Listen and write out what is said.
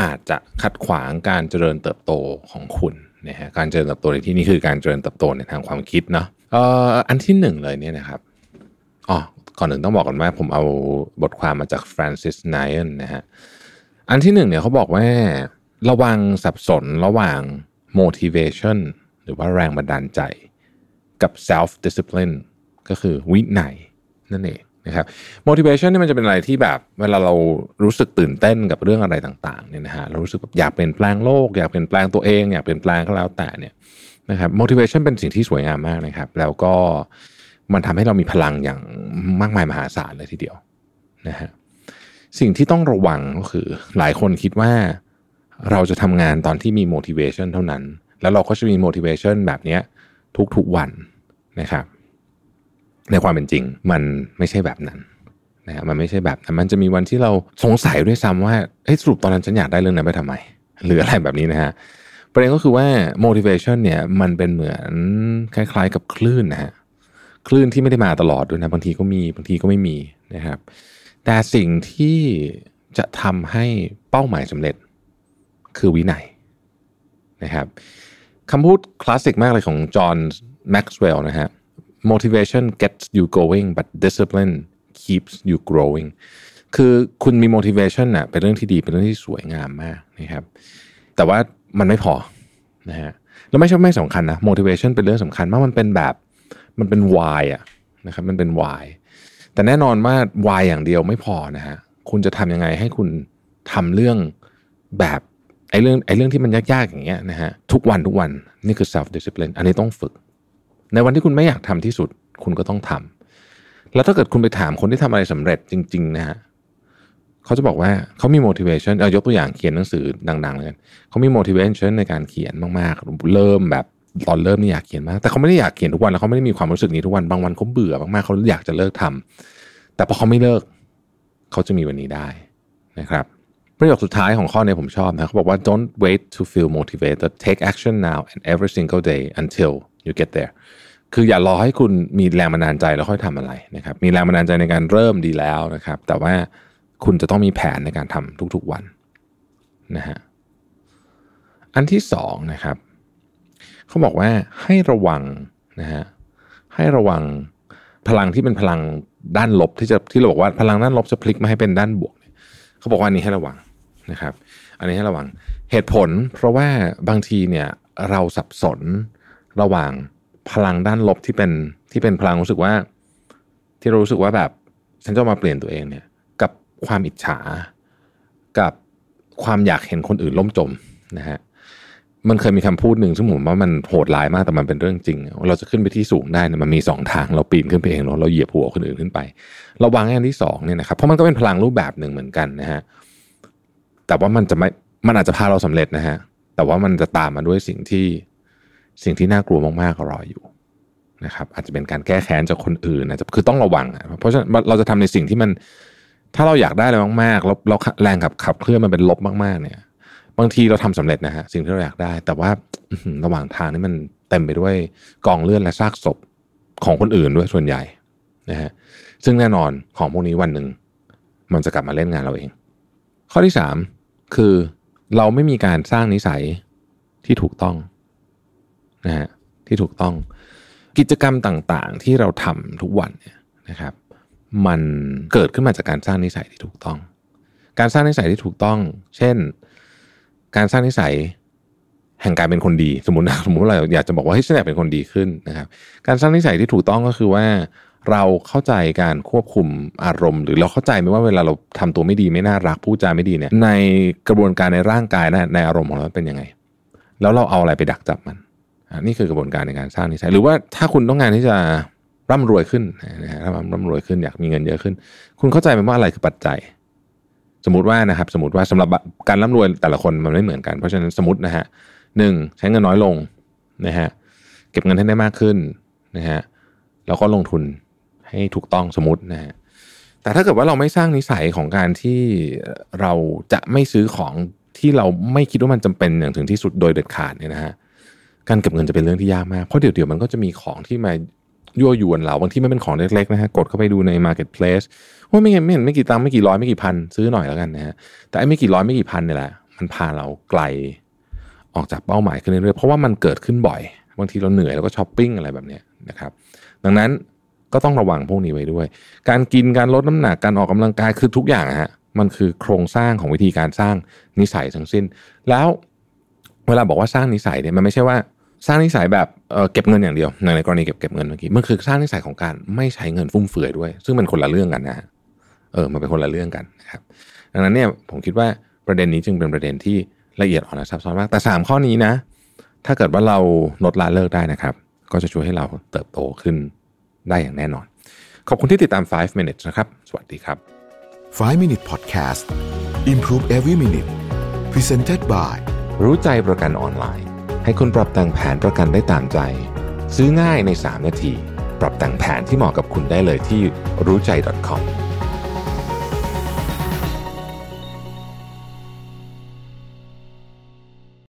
อาจจะขัดขวางการเจริญเติบโตของคุณนะฮะการเจริญเติบโตในที่นี้คือการเจริญเติบโตในทางความคิดเนาะเอ่ออันที่หนึ่งเลยเนี่ยนะครับอ๋อก่อนหนึ่งต้องบอกก่อนว่าผมเอาบทความมาจาก Francis n y นนะฮะอันที่หนึ่งเนี่ยเขาบอกว่าระวังสับสนระหว่าง motivation หรือว่าแรงบันดาลใจ กับ self discipline ก็คือวินัยนั่นเอง นะครับ motivation นี่มันจะเป็นอะไรที่แบบเวลาเรารู้สึกตื่นเต้นกับเรื่องอะไรต่างๆเนี่ยนะฮะเรารู้สึกแบบอยากเปลี่ยนแปลงโลก อยากเปลี่ยนแปลงตัวเองอยากเปลี่ยนแปลงก็แล้วแต่เนี่ยนะครับ motivation เป็นสิ่งที่สวยงามมากนะครับ แล้วก็มันทำให้เรามีพลังอย่างมากมายมหาศาลเลยทีเดียวนะฮะสิ่งที่ต้องระวังก็คือ หลายคนคิดว่าเราจะทำงานตอนที่มี motivation เท่านั้น แล้วเราก็จะมี motivation แบบนี้ทุกๆวันนะครับ ในความเป็นจริง มันไม่ใช่แบบนั้นนะมันไม่ใช่แบบนั้นมันจะมีวันที่เราสงสัยด้วยซ้ำว่าเฮ้ยสรุปตอนนั้นฉันอยากได้เรื่องนั้นไปทำไม หรืออะไรแบบนี้นะฮะประเด็นก็คือว่า motivation เนี่ยมันเป็นเหมือนคล้าย ๆ กับคลื่นนะฮะคลื่นที่ไม่ได้มาตลอดด้วยนะบางทีก็มีบางทีก็ไม่มีนะครับ แต่สิ่งที่จะทำให้เป้าหมายสำเร็จคือวินัยนะครับคำพูดคลาสสิกมากเลยของจอห์นแม็กซ์เวลล์นะฮะ motivation gets you going but discipline keeps you growing คือคุณมี motivation น่ะเป็นเรื่องที่ดีเป็นเรื่องที่สวยงามมากนะครับ แต่ว่ามันไม่พอนะฮะแล้วไม่ใช่ไม่สำคัญนะ motivation เป็นเรื่องสำคัญมากมันเป็นแบบมันเป็น why อะนะครับมันเป็น why แต่แน่นอนว่า why อย่างเดียวไม่พอนะฮะคุณจะทำยังไงให้คุณทำเรื่องแบบไอ้เรื่องไอ้เรื่องที่มันยากๆอย่างเงี้ยนะฮะทุกวันทุกวันนี่คือ self discipline อันนี้ต้องฝึก ในวันที่คุณไม่อยากทำที่สุด คุณก็ต้องทำแล้วถ้าเกิดคุณไปถามคนที่ทำอะไรสำเร็จจริง ๆ นะฮะเขาจะบอกว่าเขามี motivation เอายกตัวอย่างเขียนหนังสือดังๆเลยกันเขามี motivation ในการเขียนมากๆ เริ่มแบบตอนเริ่มนี่อยากเขียนมาก แต่เขาไม่ได้อยากเขียนทุกวันแล้วเขาไม่ได้มีความรู้สึกนี้ทุกวันบางวันเขาเบื่อมากๆเขาอยากจะเลิกทำแต่พอเขาไม่เลิก เขาจะมีวันนี้ได้นะครับ ประโยคสุดท้ายของข้อนี้ผมชอบนะเขาบอกว่า don't wait to feel motivated take action now and every single day until you get there คืออย่ารอให้คุณมีแรงบันดาลใจแล้วค่อยทำอะไรนะครับ มีแรงบันดาลใจในการเริ่มดีแล้วนะครับ แต่ว่าคุณจะต้องมีแผนในการทำทุกๆวันนะฮะ อันที่สองนะครับ เขาบอกว่าให้ระวังนะฮะ ให้ระวังพลังที่เป็นพลังด้านลบที่จะที่เราบอกว่าพลังด้านลบจะพลิกมาให้เป็นด้านบวก เขาบอกว่าอันนี้ให้ระวัง นะครับ อันนี้ให้ระวังเหตุผล เพราะว่าบางทีเนี่ยเราสับสนระหว่างพลังด้านลบที่เป็นที่เป็นพลังรู้สึกว่า ที่เรารู้สึกว่าแบบฉันจะมาเปลี่ยนตัวเองเนี่ย กับความอิจฉา กับความอยากเห็นคนอื่นล่มจมนะฮะมันเคยมีคำพูดหนึ่งซึ่งผมว่ามันโหดร้ายมากแต่มันเป็นเรื่องจริง เราจะขึ้นไปที่สูงได้นี่ยมันมีสองทางเราปีนขึ้นไปเองเราเราเหยียบหัวคนอื่นขึ้นไป ระวังอันที่สองเนี่ยนะครับเพราะมันก็เป็นพลังรูปแบบหนึ่งเหมือนกันนะฮะ แต่ว่ามันจะไม่มันอาจจะพาเราสำเร็จนะฮะ แต่ว่ามันจะตามมาด้วยสิ่งที่สิ่งที่น่ากลัวมากๆรออยู่นะครับ อาจจะเป็นการแก้แค้นจากคนอื่นนะคือต้องระวัง เพราะฉะนั้นเราจะทำในสิ่งที่มัน ถ้าเราอยากได้อะไรมากๆแล้วเราแรงขับขับเคลื่อนมันเป็นลบมากๆ เนี่ย บางทีเราทำสำเร็จนะฮะสิ่งที่เราอยากได้ แต่ว่าระหว่างทางนี่มันเต็มไปด้วยกองเลือดและซากศพของคนอื่นด้วยส่วนใหญ่นะฮะซึ่งแน่นอนของพวกนี้วันหนึ่งมันจะกลับมาเล่นงานเราเอง ข้อที่สามคือเราไม่มีการสร้างนิสัยที่ถูกต้องนะฮะที่ถูกต้อง กิจกรรมต่างๆ ที่เราทำทุกวันเนี่ยนะครับ มันเกิดขึ้นมาจากการสร้างนิสัยที่ถูกต้อง การสร้างนิสัยที่ถูกต้อง เช่น การสร้างนิสัยแห่งการเป็นคนดี สมมตินะสมมติเราอยากจะบอกว่าให้ฉันอยากเป็นคนดีขึ้นนะครับ การสร้างนิสัยที่ถูกต้องก็คือว่า เราเข้าใจการควบคุมอารมณ์ หรือเราเข้าใจไหมว่าเวลาเราทำตัวไม่ดีไม่น่ารักพูดจาไม่ดีเนี่ยในกระบวนการในร่างกายนะในอารมณ์ของเราเป็นยังไง แล้วเราเอาอะไรไปดักจับมันนี่คือกระบวนการในการสร้างนิสัยหรือว่าถ้าคุณต้องการที่จะร่ำรวยขึ้นนะฮะร่ำร่ำรวยขึ้นอยากมีเงินเยอะขึ้น คุณเข้าใจไหมว่าอะไรคือปัจจัย สมมติว่านะครับ สมมติว่าสำหรับการร่ำรวยแต่ละคนมันไม่เหมือนกันเพราะฉะนั้นสมมตินะฮะหนึ่งใช้เงินน้อยลงนะฮะเก็บเงินให้ได้มากขึ้นนะฮะแล้วก็ลงทุน ให้ถูกต้องสมมตินะฮะแต่ถ้าเกิดว่าเราไม่สร้างนิสัยของการที่เราจะไม่ซื้อของที่เราไม่คิดว่ามันจำเป็นอย่างถึงที่สุดโดยเด็ดขาดเนี่ยนะฮะการเก็บเงินจะเป็นเรื่องที่ยากมากเพราะเดี๋ยวเดี๋ยวมันก็จะมีของที่มายั่วยวนเราบางที่ไม่เป็นของเล็กๆนะฮะกดเข้าไปดูใน marketplace ว่าไม่เห็นไม่เห็นไม่กี่ตังค์ไม่กี่ร้อยไม่กี่พันซื้อหน่อยแล้วกันนะฮะแต่ไอ้ไม่กี่ร้อยไม่กี่พันเนี่ยแหละมันพาเราไกลออกจากเป้าหมายขึ้นเรื่อยๆเพราะว่ามันเกิดขึ้นบ่อย บางทีเราเหนื่อยแล้วก็ช้อปปิ้งอะไรแบบนี้นะครับดังนั้น ก็ต้องระวังพวกนี้ไว้ด้วย การกินการลดน้ำหนักการออกกำลังกายคือทุกอย่างฮะมันคือโครงสร้างของวิธีการสร้างนิสัยทั้งสิ้น แล้วเวลาบอกว่าสร้างนิสัยเนี่ยมันไม่ใช่ว่าสร้างนิสัยแบบเเก็บเงินอย่างเดียวในกรณีเก็บเก็บเงินเมื่อกี้มันคือสร้างนิสัยของการไม่ใช้เงินฟุ่มเฟือยด้วย ซึ่งเป็นคนละเรื่องกันนะเออมันเป็นคนละเรื่องกันนะครับดังนั้นเนี่ยผมคิดว่าประเด็นนี้จึงเป็นประเด็นที่ละเอียดอ่อนและซับซ้อนมากแต่ 3 ข้อนี้นะ ถ้าเกิดว่าเราลดละเลิกได้นะครับ ก็จะช่วยให้เราเติบโตขึ้น ได้อย่างแน่นอน ขอบคุณที่ติดตาม 5 minutes นะครับ สวัสดีครับ 5 Minute Podcast Improve Every Minute Presented by รู้ใจประกันออนไลน์ ให้คุณปรับแต่งแผนประกันได้ตามใจ ซื้อง่ายใน 3 นาที ปรับแต่งแผนที่เหมาะกับคุณได้เลยที่รู้ใจ .com